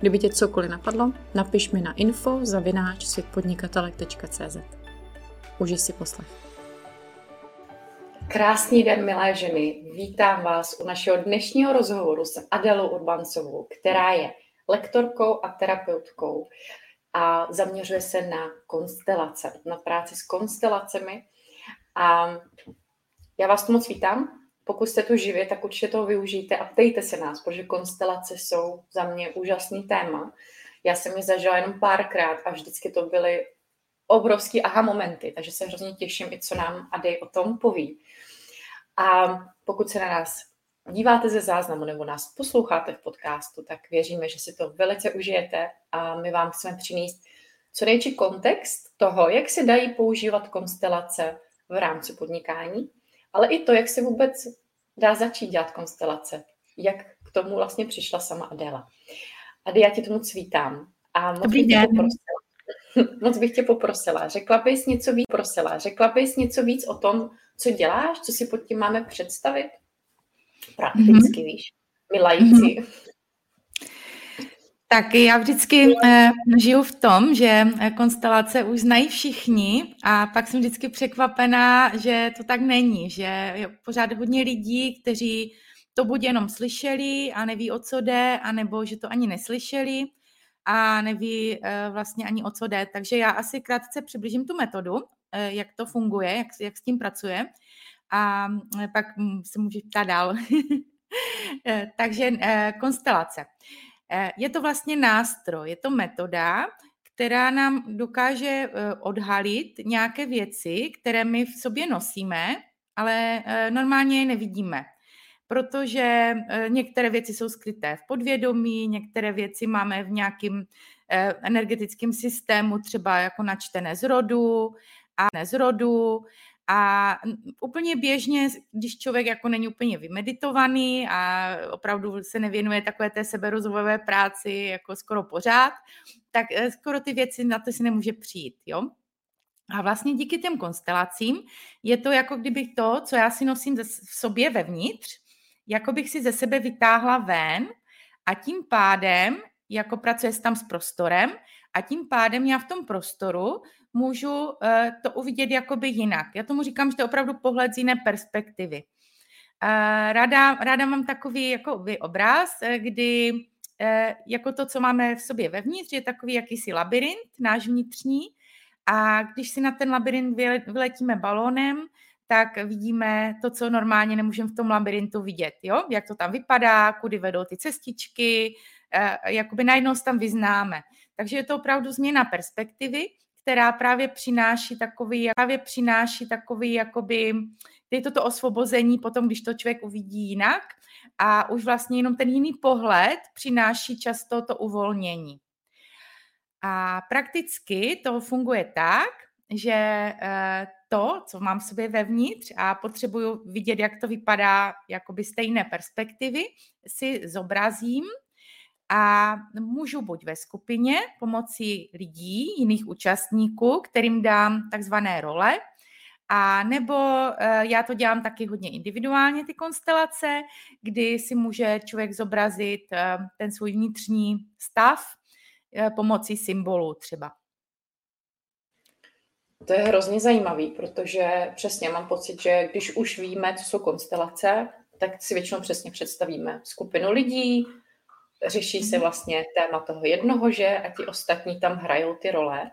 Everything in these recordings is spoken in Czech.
Kdyby tě cokoliv napadlo, napiš mi na info zavináč světpodnikatelek.cz. Užij si poslech. Krásný den, milé ženy. Vítám vás u našeho dnešního rozhovoru s Adelou Urbancovou, která je lektorkou a terapeutkou a zaměřuje se na konstelace, na práci s konstelacemi. A já vás tu moc vítám pokud jste tu živě, tak určitě toho využijte a ptejte se nás, protože konstelace jsou za mě úžasný téma. Já jsem je zažila jenom párkrát a vždycky to byly obrovský aha momenty, takže se hrozně těším i co nám Ady o tom poví. A pokud se na nás díváte ze záznamu nebo nás posloucháte v podcastu, tak věříme, že si to velice užijete a my vám chceme přinést co největší kontext toho, jak se dají používat konstelace v rámci podnikání ale i to, jak se vůbec dá začít dělat konstelace. Jak k tomu vlastně přišla sama Adela. Ady, já ti tomu cvítám. A moc Dobrý bych den. Tě poprosila, moc bych tě poprosila. Řekla bys něco víc, prosila. Řekla bys něco víc o tom, co děláš, co si pod tím máme představit? Prakticky, mm-hmm. víš. My lajíci. Mm-hmm. Tak já vždycky eh, žiju v tom, že eh, konstelace už znají všichni a pak jsem vždycky překvapená, že to tak není, že je pořád hodně lidí, kteří to buď jenom slyšeli a neví, o co jde, anebo že to ani neslyšeli a neví eh, vlastně ani o co jde. Takže já asi krátce přibližím tu metodu, eh, jak to funguje, jak, jak s tím pracuje a eh, pak hm, se můžeš ptát dál. Eh, takže konstelace. Eh, je to vlastně nástroj, je to metoda, která nám dokáže eh, odhalit nějaké věci, které my v sobě nosíme, ale eh, normálně je nevidíme. Protože některé věci jsou skryté v podvědomí, některé věci máme v nějakém energetickém systému, třeba jako načtené z rodu a ne z rodu, a úplně běžně, když člověk jako není úplně vymeditovaný a opravdu se nevěnuje takové té seberozvojové práci jako skoro pořád, tak eh, skoro ty věci na to si nemůže přijít, jo. A vlastně díky těm konstelacím je to jako kdybych to, co já si nosím v sobě vevnitř, jako bych si ze sebe vytáhla ven a tím pádem, jako pracuje tam s prostorem, a tím pádem já v tom prostoru můžu eh, to uvidět jakoby jinak. Já tomu říkám, že to je opravdu pohled z jiné perspektivy. Eh, ráda, ráda mám takový jako obraz, eh, kdy jako to, co máme v sobě vevnitř, je takový jakýsi labirint, náš vnitřní, a když si na ten labirint vyletíme balónem, tak vidíme to, co normálně nemůžeme v tom labirintu vidět, jo? jak to tam vypadá, kudy vedou ty cestičky, jakoby najednou tam vyznáme. Takže je to opravdu změna perspektivy která právě přináší takový, právě přináší takový, jakoby, je to to osvobození potom, když to člověk uvidí jinak a už vlastně jenom ten jiný pohled přináší často to uvolnění. A prakticky to funguje tak, že eh, to, co mám v sobě vevnitř a potřebuju vidět, jak to vypadá jakoby stejné perspektivy, si zobrazím a můžu buď ve skupině pomocí lidí, jiných účastníků, kterým dám takzvané role, a nebo eh, já to dělám taky hodně individuálně, ty konstelace, kdy si může člověk zobrazit eh, ten svůj vnitřní stav eh, pomocí symbolu třeba. To je hrozně zajímavý, protože přesně mám pocit, že když už víme, co jsou konstelace, tak si většinou přesně představíme skupinu lidí, řeší se mhm. vlastně téma toho jednoho, že a ti ostatní tam hrajou ty role.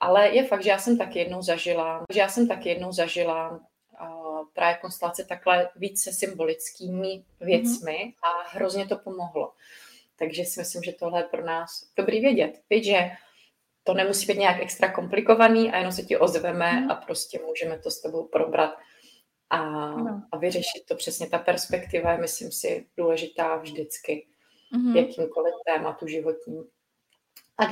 Ale je fakt, že já jsem taky jednou zažila, že já jsem taky jednou zažila uh, právě konstelace takhle více symbolickými věcmi mm a hrozně to pomohlo. Takže si myslím, že tohle je pro nás dobrý vědět. Víš, že to nemusí být nějak extra komplikovaný a jenom se ti ozveme mm a prostě můžeme to s tebou probrat a, no. a vyřešit to přesně. Ta perspektiva je, myslím si, důležitá vždycky mm-hmm. jakýmkoliv tématu životním. A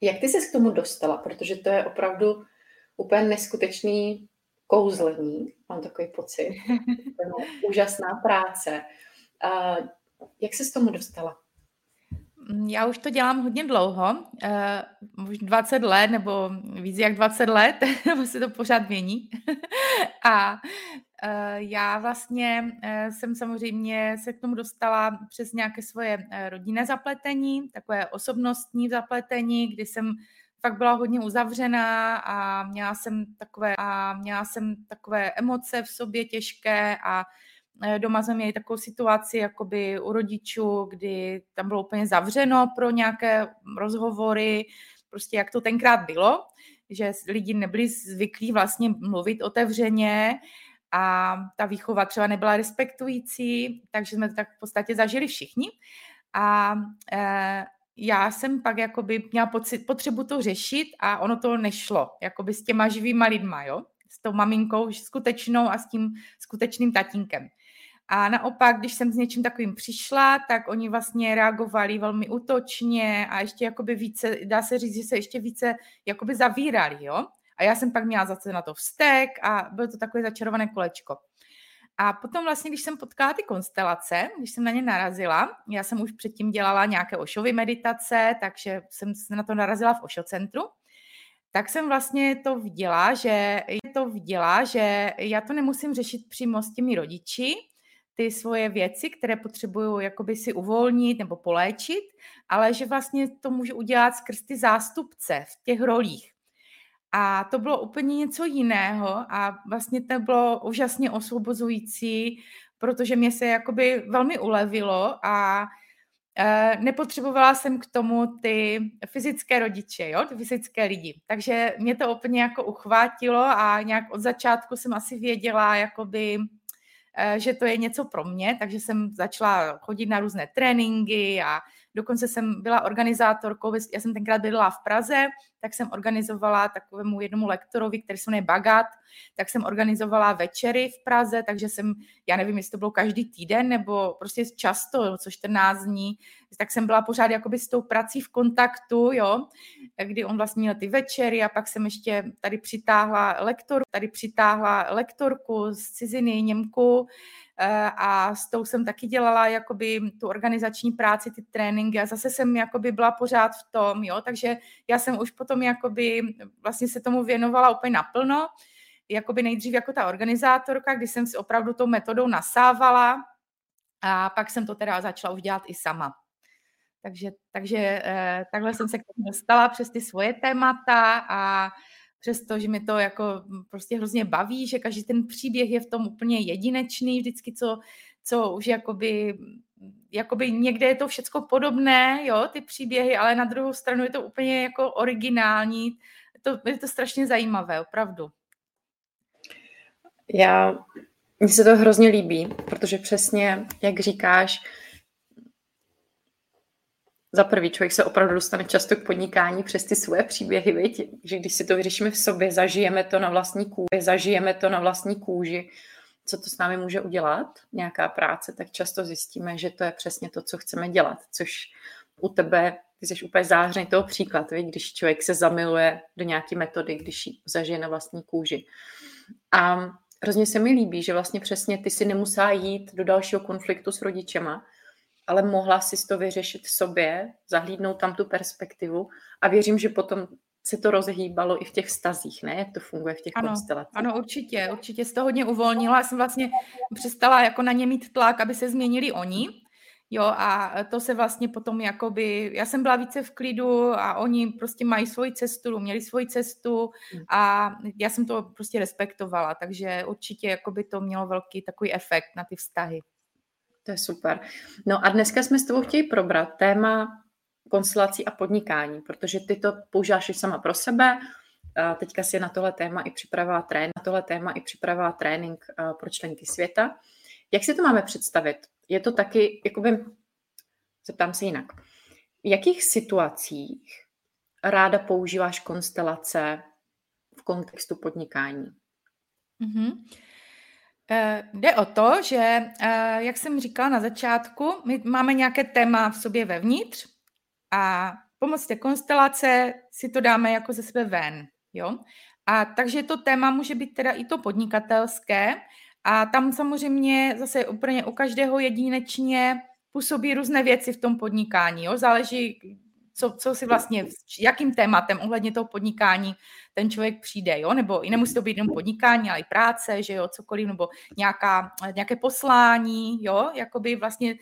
jak ty se k tomu dostala? Protože to je opravdu úplně neskutečný kouzlení, mám takový pocit. úžasná práce. A jak se s tomu dostala? Mm, já už to dělám hodně dlouho, uh, už 20 let nebo víc jak 20 let, se to pořád mění. a já vlastně uh, jsem samozřejmě se k tomu dostala přes nějaké svoje uh, rodinné zapletení, takové osobnostní zapletení, kdy jsem fakt byla hodně uzavřená a měla jsem takové, a měla jsem takové emoce v sobě těžké a Eh, doma jsme měli takovou situaci jakoby u rodičů, kdy tam bylo úplně zavřeno pro nějaké rozhovory, prostě jak to tenkrát bylo, že lidi nebyli zvyklí vlastně mluvit otevřeně a ta výchova třeba nebyla respektující, takže jsme to tak v podstatě zažili všichni. A e, já jsem pak jakoby měla pocit, potřebu to řešit a ono to nešlo, jakoby s těma živýma lidma, jo? s tou maminkou skutečnou a s tím skutečným tatínkem. A naopak, když jsem s něčím takovým přišla, tak oni vlastně reagovali velmi útočně a ještě jakoby více, dá se říct, že se ještě více jakoby zavírali, jo. A já jsem pak měla zase na to vztek a bylo to takové začarované kolečko. A potom vlastně, když jsem potkala ty konstelace, když jsem na ně narazila, já jsem už předtím dělala nějaké ošovy meditace, takže jsem se na to narazila v Ošo centru, tak jsem vlastně to viděla, že to viděla, že já to nemusím řešit přímo s těmi rodiči, ty svoje věci, které potřebuju jakoby si uvolnit nebo poléčit, ale že vlastně to můžu udělat skrz ty zástupce v těch rolích. A to bylo úplně něco jiného a vlastně to bylo úžasně osvobozující, protože mě se jakoby velmi ulevilo a e, nepotřebovala jsem k tomu ty fyzické rodiče, jo, ty fyzické lidi. Takže mě to úplně jako uchvátilo a nějak od začátku jsem asi věděla, jakoby, Eh, že to je něco pro mě, takže jsem začala chodit na různé tréninky a dokonce jsem byla organizátorkou, já jsem tenkrát bydlela v Praze, tak jsem organizovala takovému jednomu lektorovi, který se jmenuje Bagat, tak jsem organizovala večery v Praze, takže jsem, já nevím, jestli to bylo každý týden nebo prostě často, co 14 dní, tak jsem byla pořád jakoby s tou prací v kontaktu, jo, kdy on vlastně měl ty večery a pak jsem ještě tady přitáhla lektor, tady přitáhla lektorku z ciziny, Němku, a s tou jsem taky dělala jakoby tu organizační práci, ty tréninky a zase jsem jakoby byla pořád v tom, jo, takže já jsem už potom jakoby vlastně se tomu věnovala úplně naplno, jakoby nejdřív jako ta organizátorka, kdy jsem si opravdu tou metodou nasávala a pak jsem to teda začala už dělat i sama. Takže, takže eh, takhle jsem se k tomu dostala přes ty svoje témata a přesto, že mi to jako prostě hrozně baví, že každý ten příběh je v tom úplně jedinečný, vždycky co, co už jakoby, jakoby někde je to všecko podobné, jo, ty příběhy, ale na druhou stranu je to úplně jako originální, to, je to strašně zajímavé, opravdu. Já, mně se to hrozně líbí, protože přesně, jak říkáš, za prvý člověk se opravdu dostane často k podnikání přes ty svoje příběhy, viď? že když si to vyřešíme v sobě, zažijeme to na vlastní kůži, zažijeme to na vlastní kůži, co to s námi může udělat, nějaká práce, tak často zjistíme, že to je přesně to, co chceme dělat, což u tebe, ty jsi úplně zářený toho příklad, viď? když člověk se zamiluje do nějaké metody, když ji zažije na vlastní kůži. A hrozně se mi líbí, že vlastně přesně ty si nemusá jít do dalšího konfliktu s rodičema, ale mohla si to vyřešit v sobě, zahlídnout tam tu perspektivu a věřím, že potom se to rozhýbalo i v těch vztazích, ne? Jak to funguje v těch ano, konstelacích. Ano, určitě, určitě se to hodně uvolnila. Já jsem vlastně přestala jako na ně mít tlak, aby se změnili oni. Jo, a to se vlastně potom jakoby, já jsem byla více v klidu a oni prostě mají svoji cestu, měli svoji cestu hmm. a já jsem to prostě respektovala, takže určitě jakoby to mělo velký takový efekt na ty vztahy. To je super. No a dneska jsme s tebou chtěli probrat téma konstelací a podnikání, protože ty to používáš i sama pro sebe. A teďka si na tohle téma i připravila trénink, na tohle téma i připravila trénink pro členky světa. Jak si to máme představit? Je to taky, jakoby, zeptám se jinak, v jakých situacích ráda používáš konstelace v kontextu podnikání? Mm-hmm. Eh, jde o to, že, eh, jak jsem říkala na začátku, my máme nějaké téma v sobě vevnitř a pomocí té konstelace si to dáme jako ze sebe ven, jo. A takže to téma může být teda i to podnikatelské a tam samozřejmě zase úplně u každého jedinečně působí různé věci v tom podnikání, jo. Záleží, co, co si vlastně, jakým tématem ohledně toho podnikání ten člověk přijde, jo, nebo i nemusí to být jenom podnikání, ale i práce, že jo, cokoliv, nebo nějaká, nějaké poslání, jo, jakoby vlastně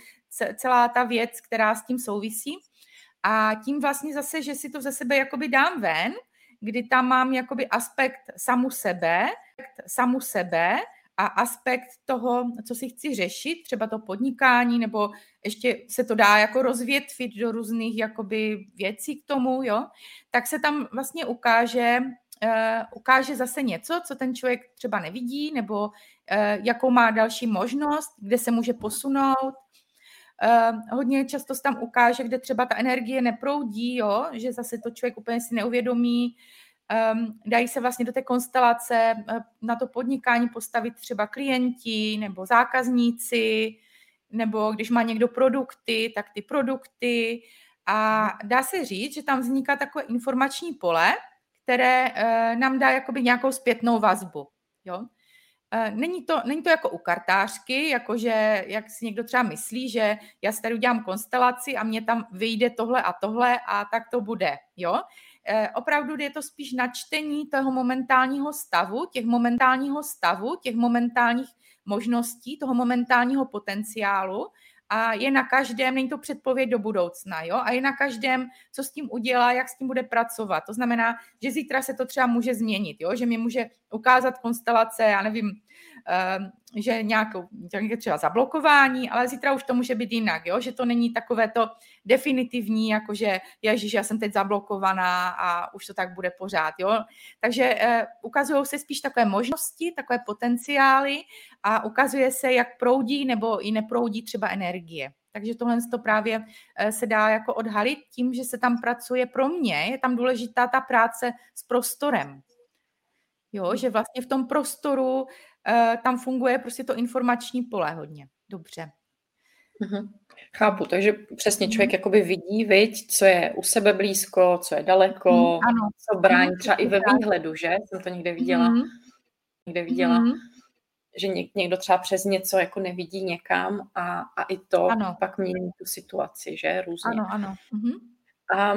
celá ta věc, která s tím souvisí. A tím vlastně zase, že si to ze sebe jakoby dám ven, kdy tam mám jakoby aspekt samu sebe, samu sebe a aspekt toho, co si chci řešit, třeba to podnikání, nebo ještě se to dá jako rozvětvit do různých jakoby věcí k tomu, jo, tak se tam vlastně ukáže, uh, ukáže zase něco, co ten člověk třeba nevidí, nebo uh, jakou má další možnost, kde se může posunout, Uh, hodně často se tam ukáže, kde třeba ta energie neproudí, jo? že zase to člověk úplně si neuvědomí. Um, dají se vlastně do té konstelace uh, na to podnikání postavit třeba klienti nebo zákazníci, nebo když má někdo produkty, tak ty produkty. A dá se říct, že tam vzniká takové informační pole, které uh, nám dá jakoby nějakou zpětnou vazbu. Jo? Eh, není to, není to jako u kartářky, jakože jak si někdo třeba myslí, že já si tady udělám konstelaci a mě tam vyjde tohle a tohle a tak to bude, jo. Eh, opravdu je to spíš načtení toho momentálního stavu, těch momentálního stavu, těch momentálních možností, toho momentálního potenciálu. A je na každém, není to předpověď do budoucna, jo, a je na každém, co s tím udělá, jak s tím bude pracovat. To znamená, že zítra se to třeba může změnit, jo, že mi může ukázat konstelace, já nevím, Ehm, že nějakou, nějaké třeba zablokování, ale zítra už to může být jinak, jo? že to není takové to definitivní, jako že ježiš, já jsem teď zablokovaná a už to tak bude pořád. Jo? Takže uh, ukazují se spíš takové možnosti, takové potenciály a ukazuje se, jak proudí nebo i neproudí třeba energie. Takže tohle to právě eh, se dá jako odhalit tím, že se tam pracuje pro mě, je tam důležitá ta práce s prostorem. Jo, že vlastně v tom prostoru uh, tam funguje prostě to informační pole hodně. Dobře. Mm-hmm. Chápu, takže přesně mhm. člověk jakoby vidí, viď, co je u sebe blízko, co je daleko, mm, ano. co brání, třeba i ve výhledu, že? Jsem to někde viděla, mm. někde viděla, mm. že někdo třeba přes něco jako nevidí někam a, a i to ano. pak mění tu situaci, že? Různě. Ano, ano. Mm. A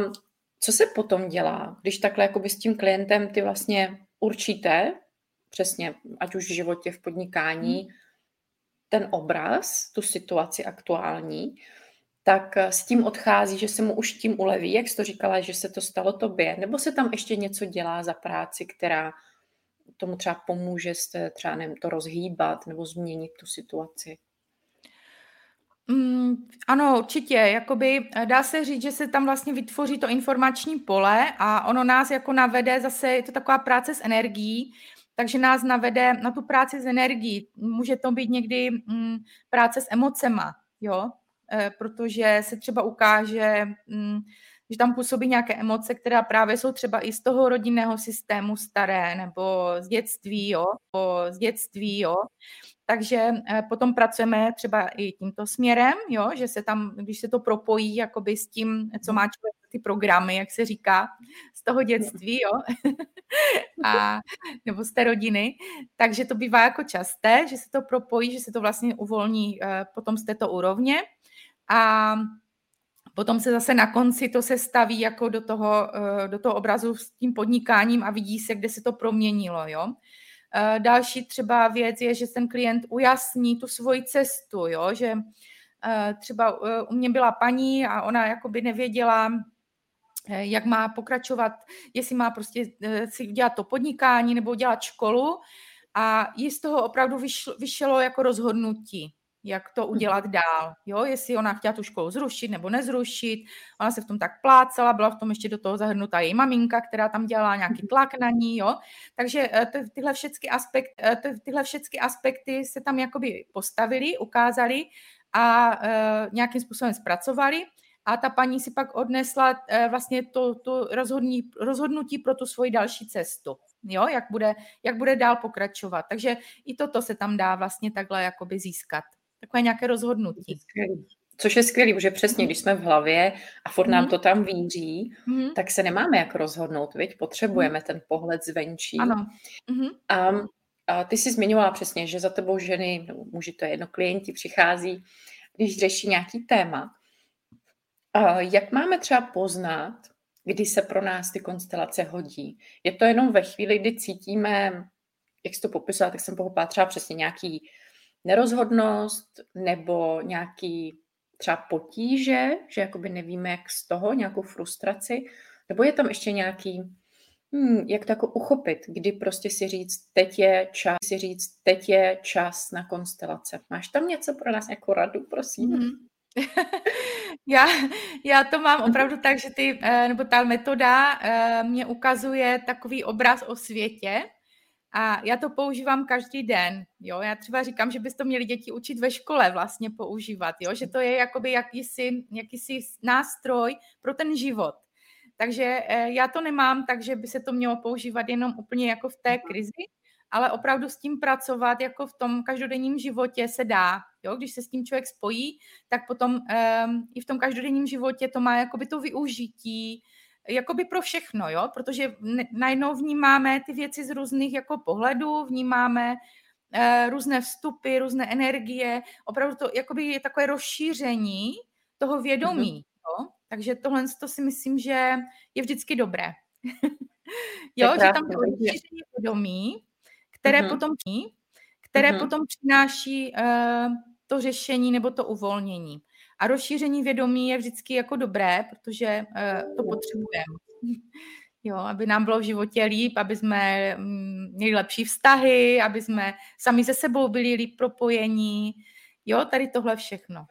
co se potom dělá, když takhle jakoby s tím klientem ty vlastně určíte, přesně, ať už v životě, v podnikání, hmm. ten obraz, tu situaci aktuální, tak s tím odchází, že se mu už tím uleví. Jak jsi to říkala, že se to stalo tobě? Nebo se tam ještě něco dělá za práci, která tomu třeba pomůže se třeba nevím, to rozhýbat nebo změnit tu situaci? Mm, ano, určitě. Jakoby eh, dá se říct, že se tam vlastně vytvoří to informační pole a ono nás jako navede, zase je to taková práce s energií, takže nás navede na tu práci s energií. Může to být někdy mm, práce s emocema, jo, e, protože se třeba ukáže, mm, že tam působí nějaké emoce, které právě jsou třeba i z toho rodinného systému staré, nebo z dětství, jo, nebo z dětství, jo. Takže eh, potom pracujeme třeba i tímto směrem, jo, že se tam, když se to propojí jakoby s tím, co má člověk ty programy, jak se říká, z toho dětství, jo, a, nebo z té rodiny, takže to bývá jako časté, že se to propojí, že se to vlastně uvolní eh, potom z této úrovně a Potom se zase na konci to se staví jako do toho, eh, do toho obrazu s tím podnikáním a vidí se, kde se to proměnilo. Jo? Eh, další třeba věc je, že ten klient ujasní tu svoji cestu, jo? že eh, třeba u mě byla paní a ona jakoby nevěděla, jak má pokračovat, jestli má prostě si udělat to podnikání nebo udělat školu a jí z toho opravdu vyšlo, vyšlo jako rozhodnutí jak to udělat dál. Jo, jestli ona chtěla tu školu zrušit nebo nezrušit. Ona se v tom tak plácela, byla v tom ještě do toho zahrnutá její maminka, která tam dělala nějaký mhm. tlak na ní, jo. Takže eh, tyhle všechny aspekty, eh, tyhle všechny aspekty se tam jakoby postavili, ukázali a uh, nějakým způsobem zpracovali a ta paní si pak odnesla vlastně to, to rozhodní, rozhodnutí pro tu svoji další cestu, jo, jak bude, jak bude dál pokračovat. Takže i toto se tam dá vlastně takhle jakoby získat takové nějaké rozhodnutí. Což je skvělý, protože přesně, když jsme v hlavě a furt nám mhm. to tam víří, mm-hmm. tak se nemáme jak rozhodnout, viď? Potřebujeme mm-hmm. ten pohled zvenčí. Ano. Mm-hmm. A, a ty jsi zmiňovala přesně, že za tebou ženy, no, muži to jedno, klienti přichází, když řeší nějaký téma. A jak máme třeba poznat, kdy se pro nás ty konstelace hodí? Je to jenom ve chvíli, kdy cítíme, jak jsi to popisovala, tak jsem pochopila třeba přesně nějaký nerozhodnost nebo nějaký třeba potíže, že jakoby nevíme, jak z toho, nějakou frustraci, nebo je tam ještě nějaký, hmm, jak to jako uchopit, kdy prostě si říct, teď je čas, si říct, teď je čas na konstelace. Máš tam něco pro nás jako radu, prosím? Mm. já, já to mám opravdu tak, že ty, eh, nebo ta metoda eh, mě ukazuje takový obraz o světě, a já to používám každý den, jo. Já třeba říkám, že bys to měli děti učit ve škole vlastně používat, jo. Že to je jakoby jakýsi, jakýsi nástroj pro ten život. Takže eh, já to nemám, takže by se to mělo používat jenom úplně jako v té mhm. krizi, ale opravdu s tím pracovat jako v tom každodenním životě se dá. Jo? Když se s tím člověk spojí, tak potom um, i v tom každodenním životě to má jakoby to využití, jakoby pro všechno, jo, protože najednou vnímáme ty věci z různých jako pohledů, vnímáme uh, různé vstupy, různé energie, opravdu to jakoby je takové rozšíření toho vědomí, mm-hmm. jo, takže tohle to si myslím, že je vždycky dobré. jo, že tam to rozšíření vědomí, které mm-hmm. potom které mm-hmm. potom přináší uh, to řešení nebo to uvolnění. A rozšíření vědomí je vždycky jako dobré, protože uh, to potřebujeme. Jo, aby nám bylo v životě líp, aby jsme mm, měli lepší vztahy, aby jsme sami se sebou byli líp propojení. Jo, tady tohle všechno.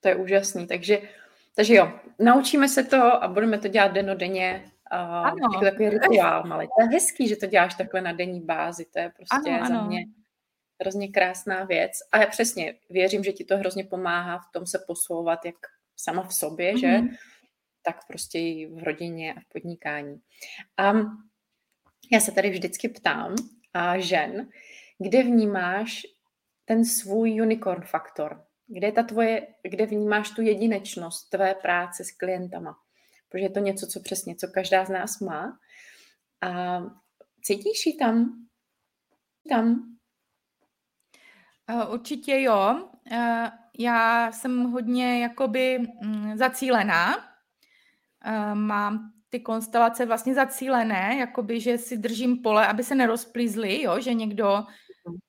To je úžasný. Takže, takže jo, naučíme se to a budeme to dělat denodenně. Uh, ano. Jako takový rituál malý. To je hezký, že to děláš takhle na denní bázi. To je prostě ano, za ano. mě hrozně krásná věc. A já přesně věřím, že ti to hrozně pomáhá v tom se posouvat jak sama v sobě, mm-hmm. že? Mhm. Tak prostě i v rodině a v podnikání. A já se tady vždycky ptám a žen, kde vnímáš ten svůj unicorn faktor? Kde je ta tvoje, kde vnímáš tu jedinečnost tvé práce s klientama? Protože je to něco, co přesně, co každá z nás má. A cítíš ji tam? Tam? Eh, určitě jo. Eh, já jsem hodně jakoby mm, zacílená. Eh, mám ty konstelace vlastně zacílené, jakoby, že si držím pole, aby se nerozplízly, jo, že někdo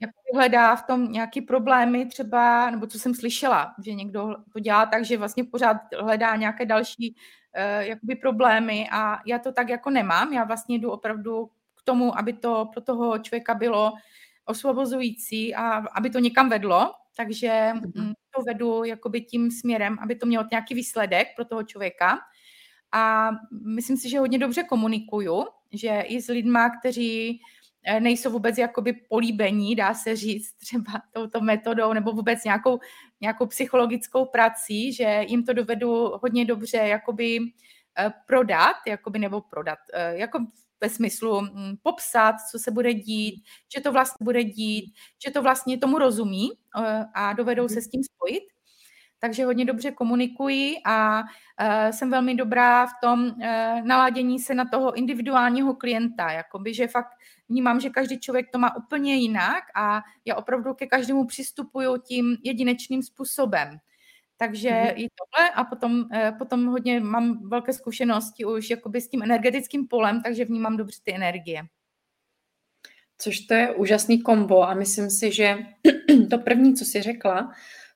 jako hledá v tom nějaký problémy třeba, nebo co jsem slyšela, že někdo to dělá tak, že vlastně pořád hledá nějaké další uh, jakoby problémy a já to tak jako nemám, já vlastně jdu opravdu k tomu, aby to pro toho člověka bylo osvobozující a aby to někam vedlo, takže mm, to vedu jakoby tím směrem, aby to mělo nějaký výsledek pro toho člověka. A myslím si, že hodně dobře komunikuju, že i s lidma, kteří eh, nejsou vůbec jakoby políbení, dá se říct třeba touto metodou nebo vůbec nějakou, nějakou psychologickou prací, že jim to dovedu hodně dobře jakoby eh, prodat, jakoby nebo prodat, eh, jako ve smyslu mm, popsat, co se bude dít, že to vlastně bude dít, že to vlastně tomu rozumí eh, a dovedou mhm. se s tím spojit. Takže hodně dobře komunikuji a uh, jsem velmi dobrá v tom uh, naládění se na toho individuálního klienta, jakoby, že fakt vnímám, že každý člověk to má úplně jinak a já opravdu ke každému přistupuju tím jedinečným způsobem. Takže mm-hmm. i tohle a potom, eh, potom hodně mám velké zkušenosti už jakoby s tím energetickým polem, takže vnímám dobře ty energie. Což to je úžasný kombo a myslím si, že to první, co jsi řekla,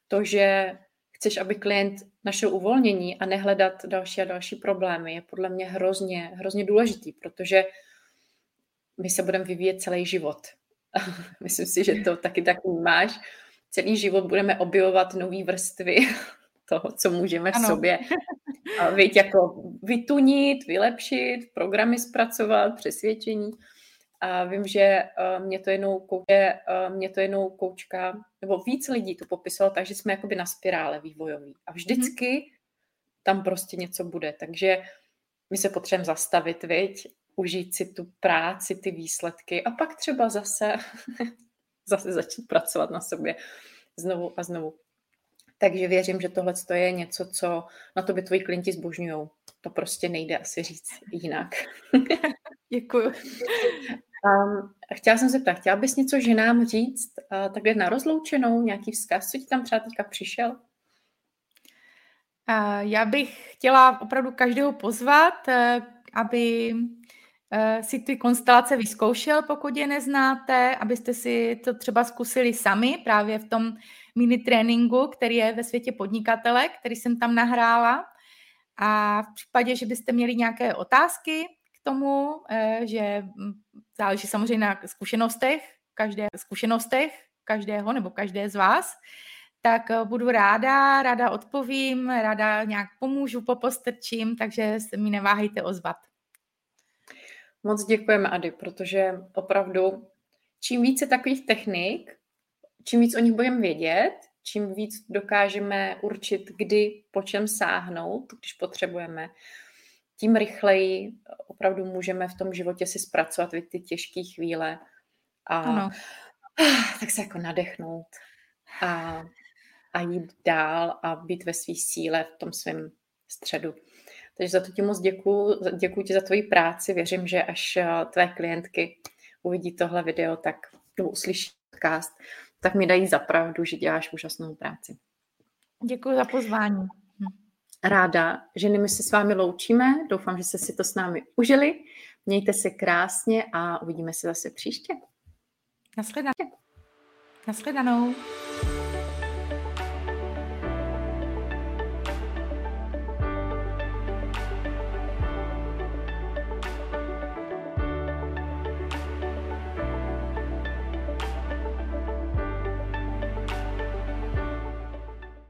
to, že chceš, aby klient našel uvolnění a nehledat další a další problémy, je podle mě hrozně, hrozně důležitý, protože my se budeme vyvíjet celý život. myslím si, že to taky tak máš celý život budeme objevovat nové vrstvy toho, co můžeme v ano. sobě víc, jako vytunit, vylepšit, programy zpracovat, přesvědčení. A vím, že uh, mě to jednou kouče, uh, mě to jednou koučka, nebo víc lidí to popisalo, takže jsme jakoby na spirále vývojový. A vždycky mm-hmm. tam prostě něco bude. Takže my se potřebujeme zastavit, viď? užít si tu práci, ty výsledky a pak třeba zase zase začít pracovat na sobě znovu a znovu. Takže věřím, že tohle je něco, co na to by tvoji klienti zbožňují. To prostě nejde asi říct jinak. Děkuju. Um, chtěla jsem se ptát, chtěla bys něco ženám říct uh, takhle na rozloučenou, nějaký vzkaz, co ti tam třeba teďka přišel? Uh, já bych chtěla opravdu každého pozvat, uh, aby si ty konstelace vyzkoušel, pokud je neznáte, abyste si to třeba zkusili sami právě v tom mini tréninku, který je ve světě podnikatele, který jsem tam nahrála. A v případě, že byste měli nějaké otázky k tomu, že záleží samozřejmě na zkušenostech, každé zkušenostech každého nebo každé z vás, tak eh, budu ráda, ráda odpovím, ráda nějak pomůžu, popostrčím, takže se mi neváhejte ozvat. Moc děkujeme, Ady, protože opravdu čím více takových technik, čím víc o nich budeme vědět, čím víc dokážeme určit, kdy po čem sáhnout, když potřebujeme, tím rychleji opravdu můžeme v tom životě si zpracovat ty těžké chvíle a ano. tak se jako nadechnout a, a jít dál a být ve své síle v tom svém středu. Takže za to ti moc děkuji, děkuji ti za tvoji práci. Věřím, že až eh, tvé klientky uvidí tohle video, tak nebo uslyší podcast, tak mi dají zapravdu, že děláš úžasnou práci. Děkuji za pozvání ráda, že my se s vámi loučíme. Doufám, že jste si to s námi užili. Mějte se krásně a uvidíme se zase příště. Naschledanou. Naschledanou.